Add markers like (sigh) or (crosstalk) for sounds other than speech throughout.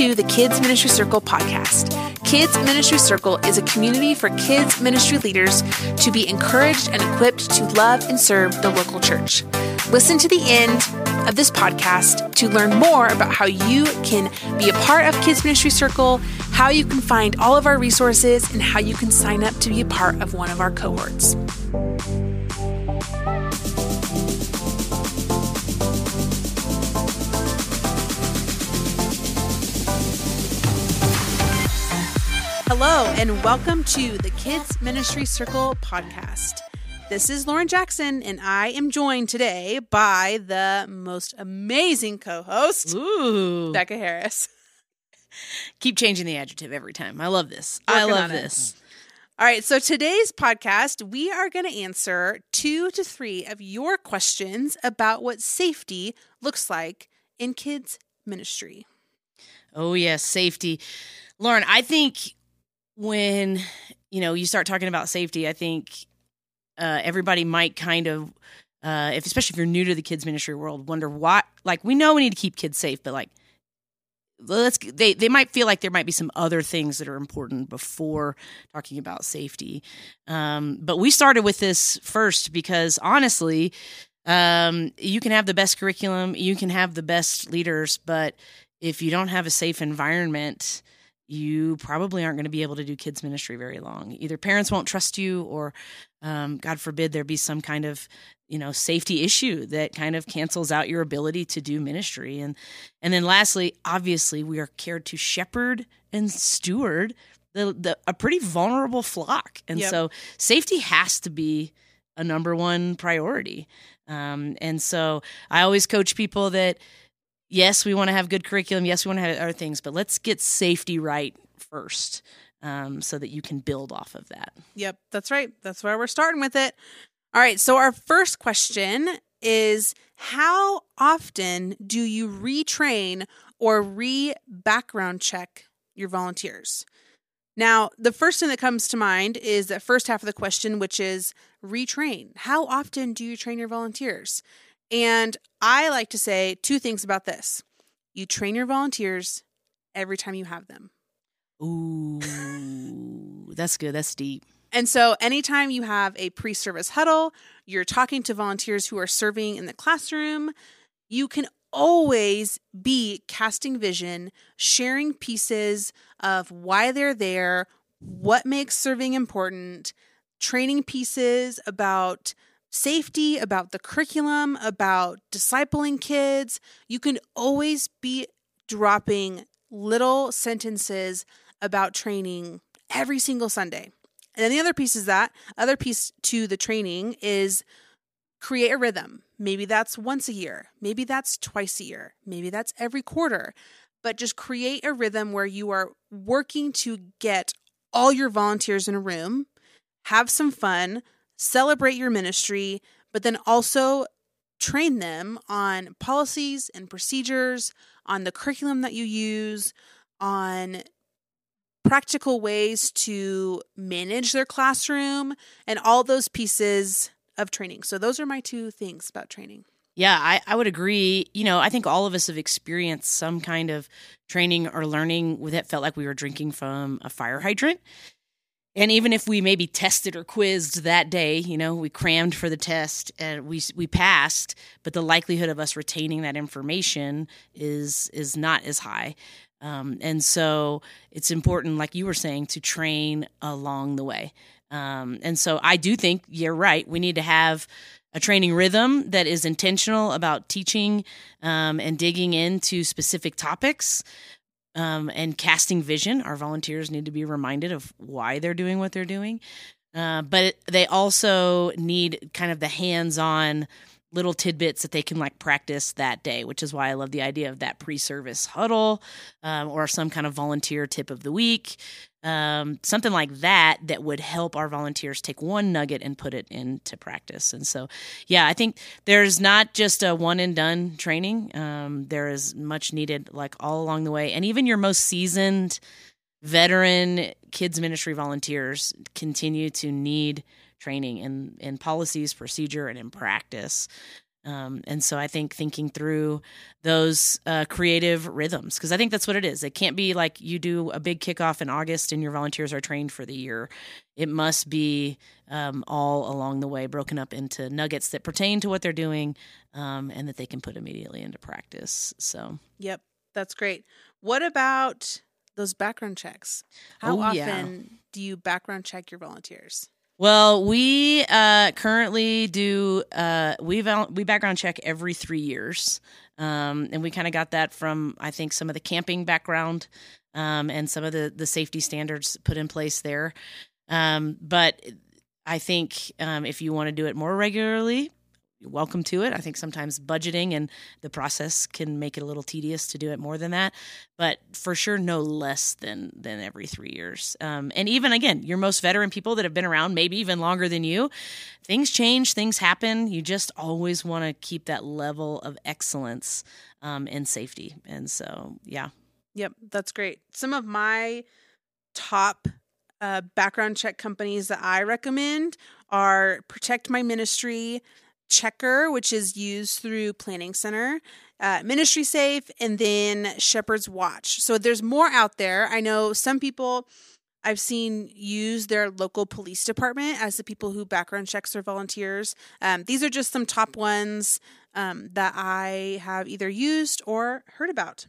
To the Kids Ministry Circle podcast. Kids Ministry Circle is a community for kids ministry leaders to be encouraged and equipped to love and serve the local church. Listen to the end of this podcast to learn more about how you can be a part of Kids Ministry Circle, how you can find all of our resources, and how you can sign up to be a part of one of our cohorts. Hello, and welcome to the Kids Ministry Circle podcast. This is Lauren Jackson, and I am joined today by the most amazing co host, Becca Harris. Keep changing the adjective every time. I love this. Working I love this. All right, so today's podcast, we are going to answer two to three of your questions about what safety looks like in kids' ministry. Oh, yes, safety. Lauren, I think when, you know, you start talking about safety, I think uh, everybody might kind of, uh, if especially if you're new to the kids ministry world, wonder why. Like, we know we need to keep kids safe, but like, let's they they might feel like there might be some other things that are important before talking about safety. Um, but we started with this first because honestly, um, you can have the best curriculum, you can have the best leaders, but if you don't have a safe environment, you probably aren't going to be able to do kids ministry very long. Either parents won't trust you, or um, God forbid there be some kind of you know safety issue that kind of cancels out your ability to do ministry. And and then lastly, obviously, we are cared to shepherd and steward the, the a pretty vulnerable flock, and Yep. so safety has to be a number one priority. Um, and so I always coach people that yes, we want to have good curriculum. Yes, we want to have other things, but let's get safety right first um, so that you can build off of that. Yep, that's right. That's where we're starting with it. All right, so our first question is How often do you retrain or re background check your volunteers? Now, the first thing that comes to mind is that first half of the question, which is retrain. How often do you train your volunteers? And I like to say two things about this you train your volunteers every time you have them. Ooh, that's good. That's deep. And so, anytime you have a pre service huddle, you're talking to volunteers who are serving in the classroom, you can always be casting vision, sharing pieces of why they're there, what makes serving important, training pieces about safety, about the curriculum, about discipling kids. You can always be dropping little sentences about training every single Sunday. And then the other piece is that other piece to the training is create a rhythm. Maybe that's once a year, maybe that's twice a year, maybe that's every quarter, but just create a rhythm where you are working to get all your volunteers in a room, have some fun, celebrate your ministry, but then also train them on policies and procedures, on the curriculum that you use, on practical ways to manage their classroom and all those pieces of training. So those are my two things about training. Yeah, I, I would agree. You know, I think all of us have experienced some kind of training or learning that felt like we were drinking from a fire hydrant. And even if we maybe tested or quizzed that day, you know, we crammed for the test and we we passed, but the likelihood of us retaining that information is is not as high. Um, and so it's important, like you were saying, to train along the way. Um, and so I do think you're right. We need to have a training rhythm that is intentional about teaching um, and digging into specific topics um, and casting vision. Our volunteers need to be reminded of why they're doing what they're doing. Uh, but they also need kind of the hands on little tidbits that they can like practice that day, which is why I love the idea of that pre service huddle um, or some kind of volunteer tip of the week. Um, something like that that would help our volunteers take one nugget and put it into practice. And so, yeah, I think there's not just a one and done training. Um, there is much needed, like all along the way, and even your most seasoned veteran kids ministry volunteers continue to need training in in policies, procedure, and in practice. Um, and so I think thinking through those uh, creative rhythms, because I think that's what it is. It can't be like you do a big kickoff in August and your volunteers are trained for the year. It must be um, all along the way broken up into nuggets that pertain to what they're doing um, and that they can put immediately into practice. So, yep, that's great. What about those background checks? How Oh, often yeah. do you background check your volunteers? Well, we uh, currently do uh, we we background check every three years, um, and we kind of got that from I think some of the camping background um, and some of the the safety standards put in place there. Um, but I think um, if you want to do it more regularly, welcome to it. I think sometimes budgeting and the process can make it a little tedious to do it more than that, but for sure no less than than every three years. Um, and even again, your most veteran people that have been around maybe even longer than you, things change, things happen. You just always want to keep that level of excellence um, and safety. And so, yeah, Yep, that's great. Some of my top uh, background check companies that I recommend are Protect My Ministry, Checkr, which is used through Planning Center, uh, Ministry Safe, and then Shepherd's Watch. So there's more out there. I know some people I've seen use their local police department as the people who background checks their volunteers. Um, these are just some top ones um, that I have either used or heard about.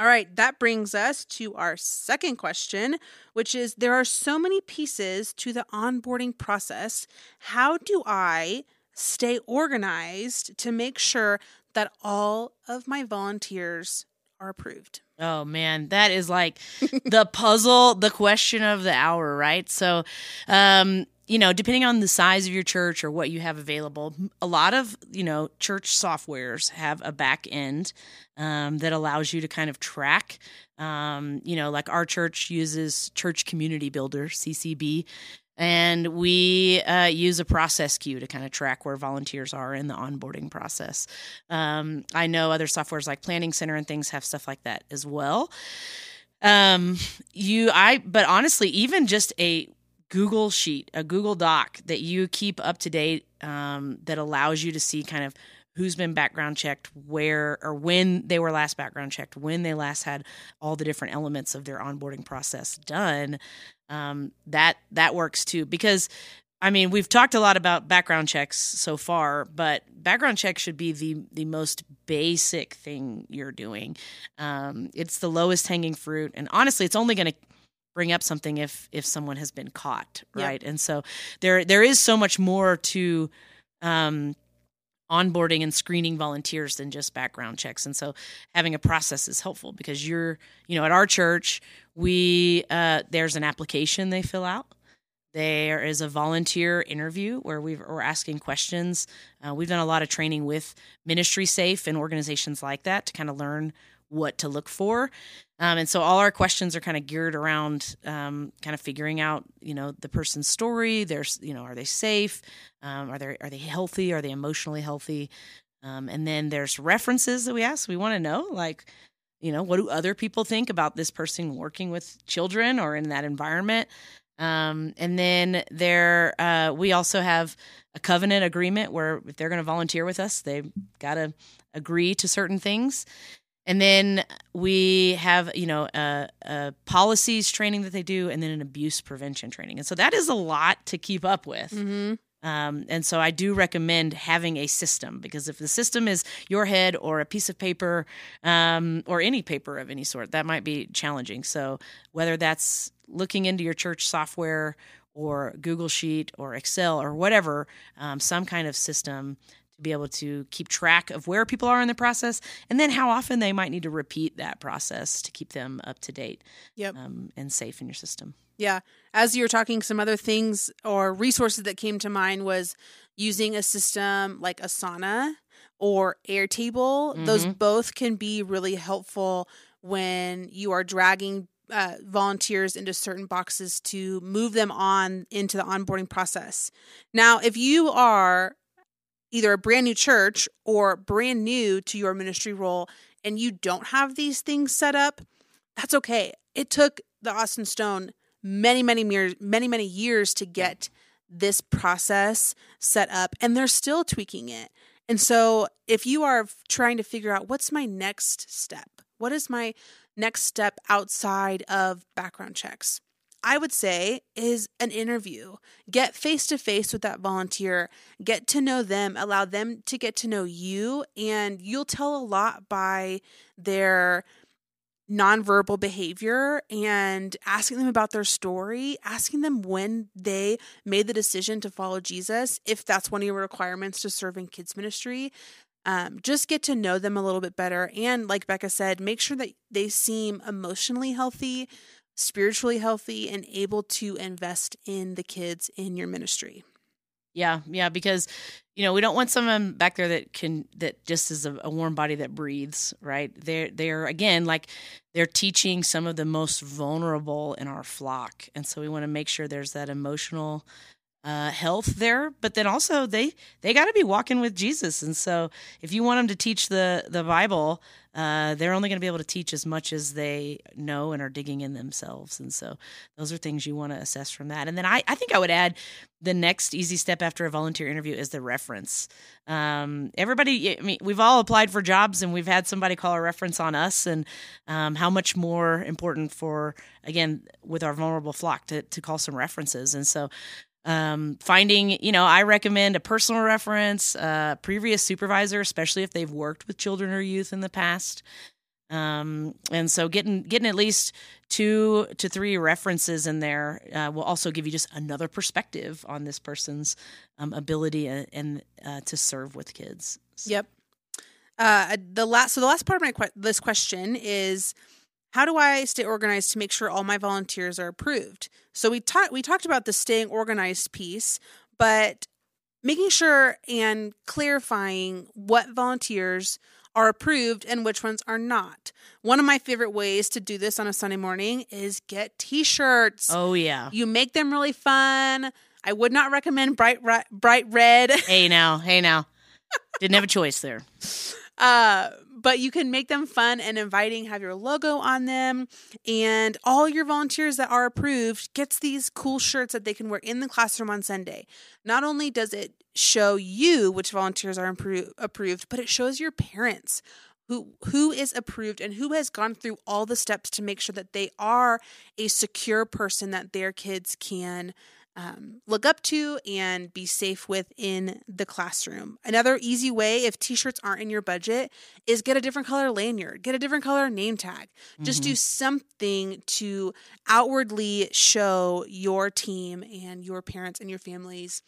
All right, that brings us to our second question, which is there are so many pieces to the onboarding process. How do I stay organized to make sure that all of my volunteers are approved? Oh man, that is like (laughs) the puzzle, the question of the hour, right? So, um, you know, depending on the size of your church or what you have available, a lot of you know church softwares have a back end um, that allows you to kind of track. Um, you know, like our church uses Church Community Builder (CCB), and we uh, use a process queue to kind of track where volunteers are in the onboarding process. Um, I know other softwares like Planning Center and things have stuff like that as well. Um, you, I, but honestly, even just a Google sheet, a Google Doc that you keep up to date, um, that allows you to see kind of who's been background checked, where or when they were last background checked, when they last had all the different elements of their onboarding process done. Um, that that works too because I mean, we've talked a lot about background checks so far, but background checks should be the the most basic thing you're doing. Um, it's the lowest hanging fruit, and honestly, it's only going to bring up something if if someone has been caught, Yep. right? And so there there is so much more to um, onboarding and screening volunteers than just background checks, and so having a process is helpful because you're you know at our church we uh, there's an application they fill out there is a volunteer interview where we've, we're asking questions. Uh, we've done a lot of training with Ministry Safe and organizations like that to kind of learn what to look for. Um, and so all our questions are kind of geared around um, kind of figuring out, you know, the person's story. There's, you know, are they safe? Um, are they are they healthy? Are they emotionally healthy? Um, and then there's references that we ask. We want to know, like, you know, what do other people think about this person working with children or in that environment? Um, and then there, uh, we also have a covenant agreement where if they're going to volunteer with us, they've got to agree to certain things. And then we have, you know, a, a policies training that they do, and then an abuse prevention training. And so that is a lot to keep up with. Mm-hmm. Um, and so I do recommend having a system because if the system is your head or a piece of paper um, or any paper of any sort, that might be challenging. So whether that's looking into your church software or Google Sheet or Excel or whatever, um, some kind of system to be able to keep track of where people are in the process and then how often they might need to repeat that process to keep them up to date Yep. um, and safe in your system. Yeah. As you were talking, some other things or resources that came to mind was using a system like Asana or Airtable. Those both can be really helpful when you are dragging uh, volunteers into certain boxes to move them on into the onboarding process. Now, if you are either a brand new church or brand new to your ministry role and you don't have these things set up, that's okay. It took the Austin Stone many, many years, many, many years to get this process set up, and they're still tweaking it. And so, if you are trying to figure out what's my next step, what is my next step outside of background checks? I would say is an interview. Get face to face with that volunteer, get to know them, allow them to get to know you, and you'll tell a lot by their nonverbal behavior and asking them about their story, asking them when they made the decision to follow Jesus, if that's one of your requirements to serve in kids ministry. Um, just get to know them a little bit better. And like Becca said, make sure that they seem emotionally healthy, spiritually healthy, and able to invest in the kids in your ministry. Yeah, yeah, because you know we don't want someone back there that can that just is a, a, warm body that breathes, right? They're they're again like they're teaching some of the most vulnerable in our flock, and so we want to make sure there's that emotional uh, health there, but then also they they got to be walking with Jesus, and so if you want them to teach the the Bible, uh, they're only going to be able to teach as much as they know and are digging in themselves, and so those are things you want to assess from that. And then I I think I would add the next easy step after a volunteer interview is the reference. Um, everybody, I mean, we've all applied for jobs, and we've had somebody call a reference on us, and um, how much more important for again with our vulnerable flock to to call some references, and so um, finding, you know, I recommend a personal reference, uh, previous supervisor, especially if they've worked with children or youth in the past. Um, and so getting getting at least two to three references in there uh, will also give you just another perspective on this person's um, ability and, and uh, to serve with kids. So. Yep. Uh, the last so the last part of my que- this question is how do I stay organized to make sure all my volunteers are approved? So we talked we talked about the staying organized piece, but making sure and clarifying what volunteers are approved and which ones are not. One of my favorite ways to do this on a Sunday morning is get t-shirts. Oh yeah. You make them really fun. I would not recommend bright bright red. Hey now, hey now. Didn't have a choice there. Uh (laughs) but you can make them fun and inviting, have your logo on them, and all your volunteers that are approved gets these cool shirts that they can wear in the classroom on Sunday. Not only does it show you which volunteers are impro- approved, but it shows your parents who who is approved and who has gone through all the steps to make sure that they are a secure person that their kids can um, look up to and be safe with in the classroom. Another easy way, if t shirts aren't in your budget, is get a different color lanyard, get a different color name tag. Mm-hmm. Just do mm-hmm. something to outwardly show your team and your parents and your families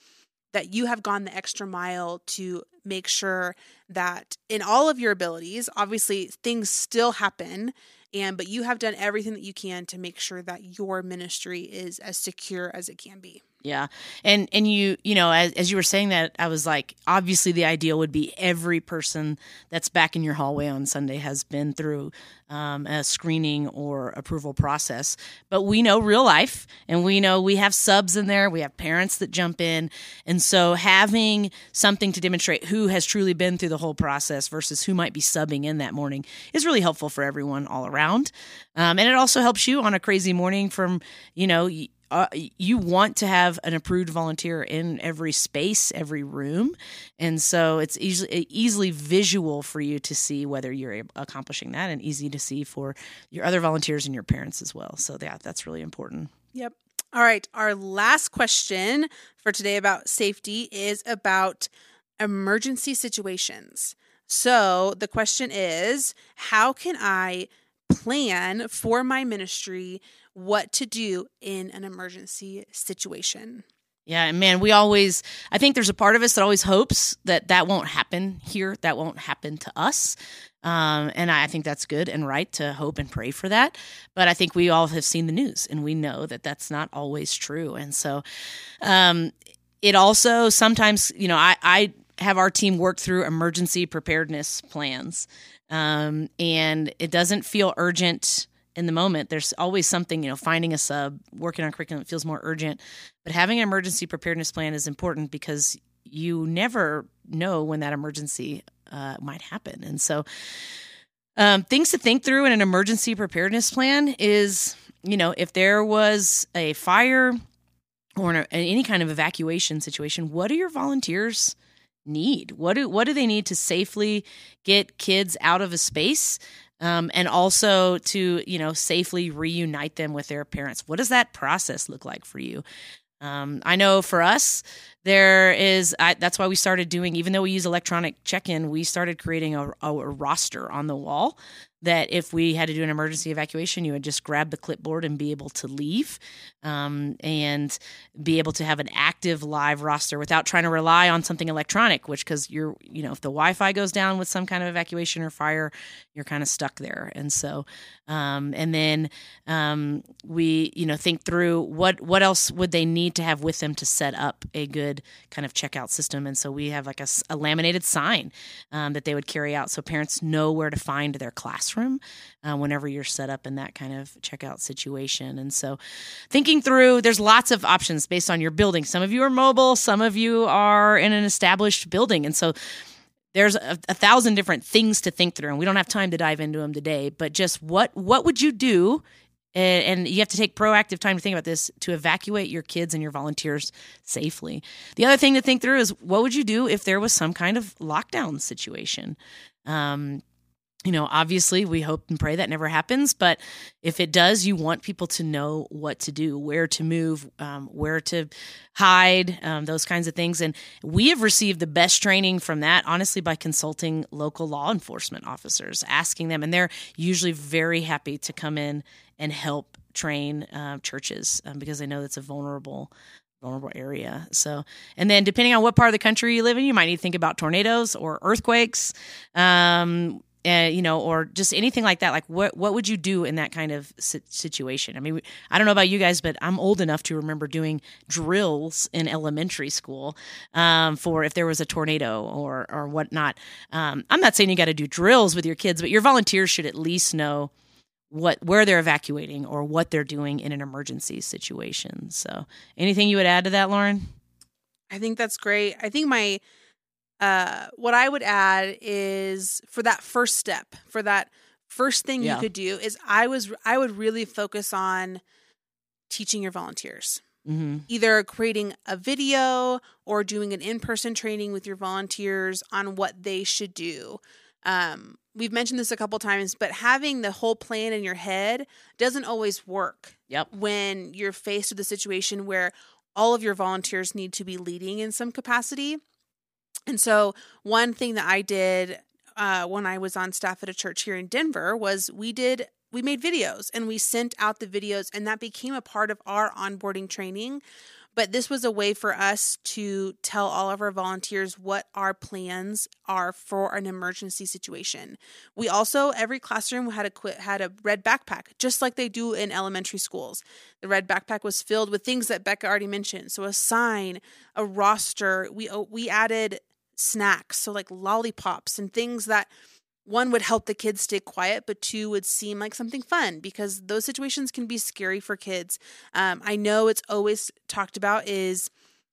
that you have gone the extra mile to make sure that in all of your abilities, obviously things still happen and but you have done everything that you can to make sure that your ministry is as secure as it can be yeah. And and you you know as, as you were saying that i was like obviously the ideal would be every person that's back in your hallway on sunday has been through um, a screening or approval process. But we know real life and we know we have subs in there. We have parents that jump in. And so having something to demonstrate who has truly been through the whole process versus who might be subbing in that morning is really helpful for everyone all around. Um, and it also helps you on a crazy morning from you know uh, you want to have an approved volunteer in every space, every room, and so it's easily easily visual for you to see whether you're accomplishing that, and easy to see for your other volunteers and your parents as well. So yeah, that's really important. Yep. All right. Our last question for today about safety is about emergency situations. So the question is, how can I plan for my ministry what to do in an emergency situation. Yeah, man, we always, I think there's a part of us that always hopes that that won't happen here, that won't happen to us. Um, and I think that's good and right to hope and pray for that. But I think we all have seen the news and we know that that's not always true. And so um, it also sometimes, you know, I, I have our team work through emergency preparedness plans. Um, and it doesn't feel urgent in the moment. There's always something, you know, finding a sub, working on curriculum feels more urgent. But having an emergency preparedness plan is important because you never know when that emergency uh, might happen. And so, um, things to think through in an emergency preparedness plan is, you know, if there was a fire or an, any kind of evacuation situation, what are your volunteers need? What do what do they need to safely get kids out of a space um, and also to you know safely reunite them with their parents what does that process look like for you um, i know for us there is I, that's why we started doing even though we use electronic check-in we started creating a, a roster on the wall that if we had to do an emergency evacuation, you would just grab the clipboard and be able to leave um, and be able to have an active live roster without trying to rely on something electronic, which, because you're, you know, if the Wi Fi goes down with some kind of evacuation or fire, you're kind of stuck there. And so, um, and then um, we, you know, think through what, what else would they need to have with them to set up a good kind of checkout system. And so we have like a, a laminated sign um, that they would carry out so parents know where to find their class classroom uh, whenever you're set up in that kind of checkout situation. And so, thinking through, there's lots of options based on your building. Some of you are mobile, some of you are in an established building. And so, there's a, a, thousand different things to think through and we don't have time to dive into them today but just what what would you do and, and you have to take proactive time to think about this to evacuate your kids and your volunteers safely the other thing to think through is what would you do if there was some kind of lockdown situation um, you know, obviously, we hope and pray that never happens. But if it does, you want people to know what to do, where to move, um, where to hide, um, those kinds of things. And we have received the best training from that, honestly, by consulting local law enforcement officers, asking them, and they're usually very happy to come in and help train uh, churches um, because they know that's a vulnerable vulnerable area. So, and then depending on what part of the country you live in, you might need to think about tornadoes or earthquakes. Um, uh, you know, or just anything like that. Like, what what would you do in that kind of situation? I mean, I don't know about you guys, but I'm old enough to remember doing drills in elementary school um, for if there was a tornado or or whatnot. Um, I'm not saying you got to do drills with your kids, but your volunteers should at least know what where they're evacuating or what they're doing in an emergency situation. So, anything you would add to that, Lauren? I think that's great. I think my uh, what I would add is for that first step, for that first thing yeah. you could do is I was I would really focus on teaching your volunteers. Mm-hmm. Either creating a video or doing an in-person training with your volunteers on what they should do. Um, we've mentioned this a couple times, but having the whole plan in your head doesn't always work. Yep. When you're faced with a situation where all of your volunteers need to be leading in some capacity. And so, one thing that I did uh, when I was on staff at a church here in Denver was we did we made videos and we sent out the videos, and that became a part of our onboarding training. But this was a way for us to tell all of our volunteers what our plans are for an emergency situation. We also every classroom had a had a red backpack, just like they do in elementary schools. The red backpack was filled with things that Becca already mentioned, so a sign, a roster. We oh, we added snacks, so like lollipops and things that one would help the kids stay quiet, but two would seem like something fun because those situations can be scary for kids. Um, I know it's always talked about is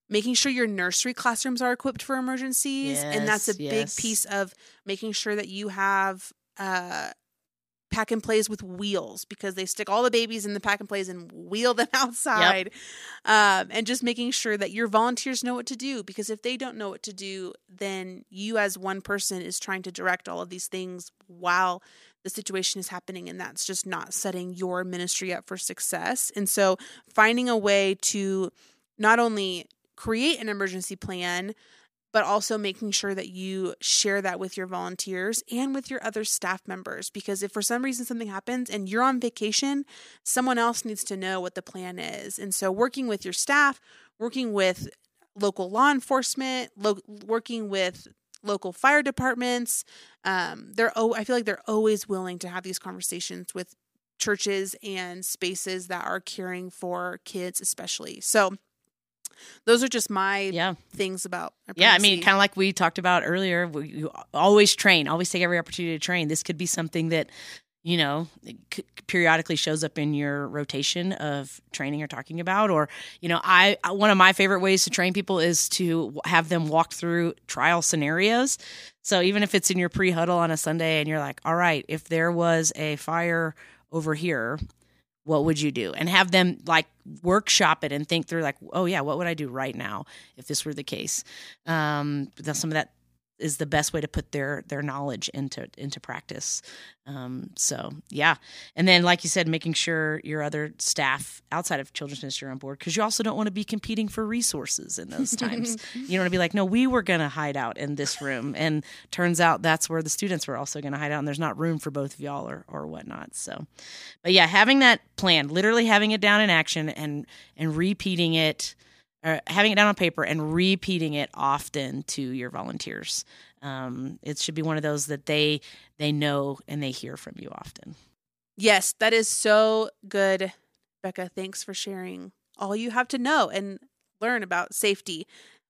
making sure your nursery classrooms are equipped for emergencies, yes, and that's a yes. big piece of making sure that you have uh, pack and plays with wheels because they stick all the babies in the pack and plays and wheel them (laughs) outside. Yep. Um, and just making sure that your volunteers know what to do because if they don't know what to do, then you as one person is trying to direct all of these things while the situation is happening and that's just not setting your ministry up for success. And so finding a way to not only create an emergency plan but also making sure that you share that with your volunteers and with your other staff members. Because if for some reason something happens and you're on vacation, someone else needs to know what the plan is. And so, working with your staff, working with local law enforcement, lo- working with local fire departments, um, they're oh, I feel like they're always willing to have these conversations with churches and spaces that are caring for kids, especially. So those are just my yeah. things about yeah i mean kind of like we talked about earlier we, always train always take every opportunity to train. This could be something that you know c- periodically shows up in your rotation of training or talking about or you know i one of my favorite ways to train people is to have them walk through trial scenarios. So even if it's in your pre-huddle on a sunday and you're like all right if there was a fire over here what would you do? And have them like workshop it and think through, like, oh, yeah, what would I do right now if this were the case? Um, some of that is the best way to put their their knowledge into into practice. Um, so yeah, and then like you said, making sure your other staff outside of children's ministry are on board because you also don't want to be competing for resources in those times. (laughs) you don't want to be like, no, we were going to hide out in this room, and turns out that's where the students were also going to hide out, and there's not room for both of y'all or or whatnot. So, but yeah, having that plan, literally having it down in action, and and repeating it or having it down on paper and repeating it often to your volunteers. Um, it should be one of those that they they know and they hear from you often. Yes, that is so good, Becca. Thanks for sharing all you have to know and learn about safety.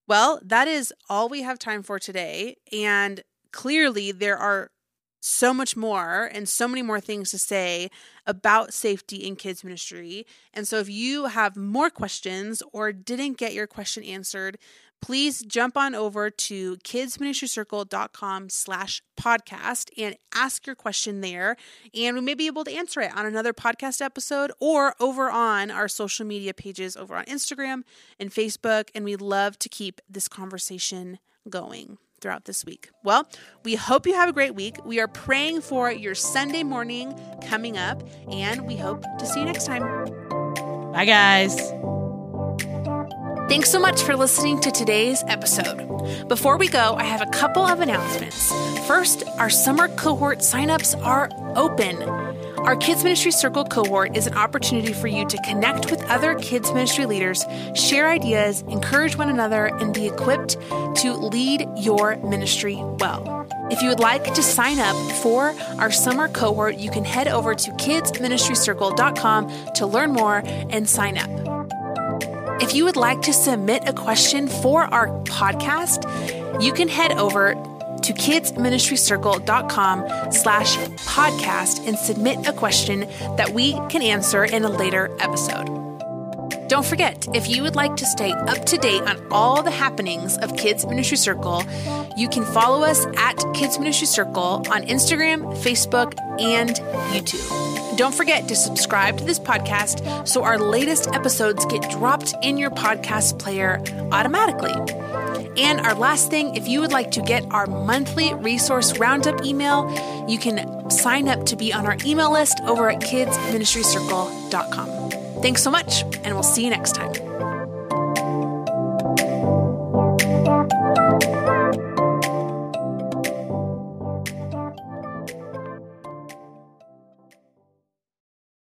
Well, that is all we have time for today. And clearly, there are so much more and so many more things to say about safety in kids ministry. And so if you have more questions or didn't get your question answered, please jump on over to kidsministrycircle.com slash podcast and ask your question there. And we may be able to answer it on another podcast episode or over on our social media pages over on instagram and facebook. And we love to keep this conversation going throughout this week. Well, we hope you have a great week. We are praying for your Sunday morning coming up, and we hope to see you next time. Bye, guys. Thanks so much for listening to today's episode. Before we go, I have a couple of announcements. First, our summer cohort signups are open. Our Kids Ministry Circle cohort is an opportunity for you to connect with other kids ministry leaders, share ideas, encourage one another, and be equipped to lead your ministry well. If you would like to sign up for our summer cohort, you can head over to kidsministrycircle.com to learn more and sign up. If you would like to submit a question for our podcast, you can head over to kidsministrycircle.com slash podcast and submit a question that we can answer in a later episode. Don't forget, if you would like to stay up to date on all the happenings of Kids Ministry Circle, you can follow us at Kids Ministry Circle on Instagram, Facebook, and YouTube. Don't forget to subscribe to this podcast so our latest episodes get dropped in your podcast player automatically. And our last thing, if you would like to get our monthly resource roundup email, you can sign up to be on our email list over at kidsministrycircle.com. Thanks so much, and we'll see you next time.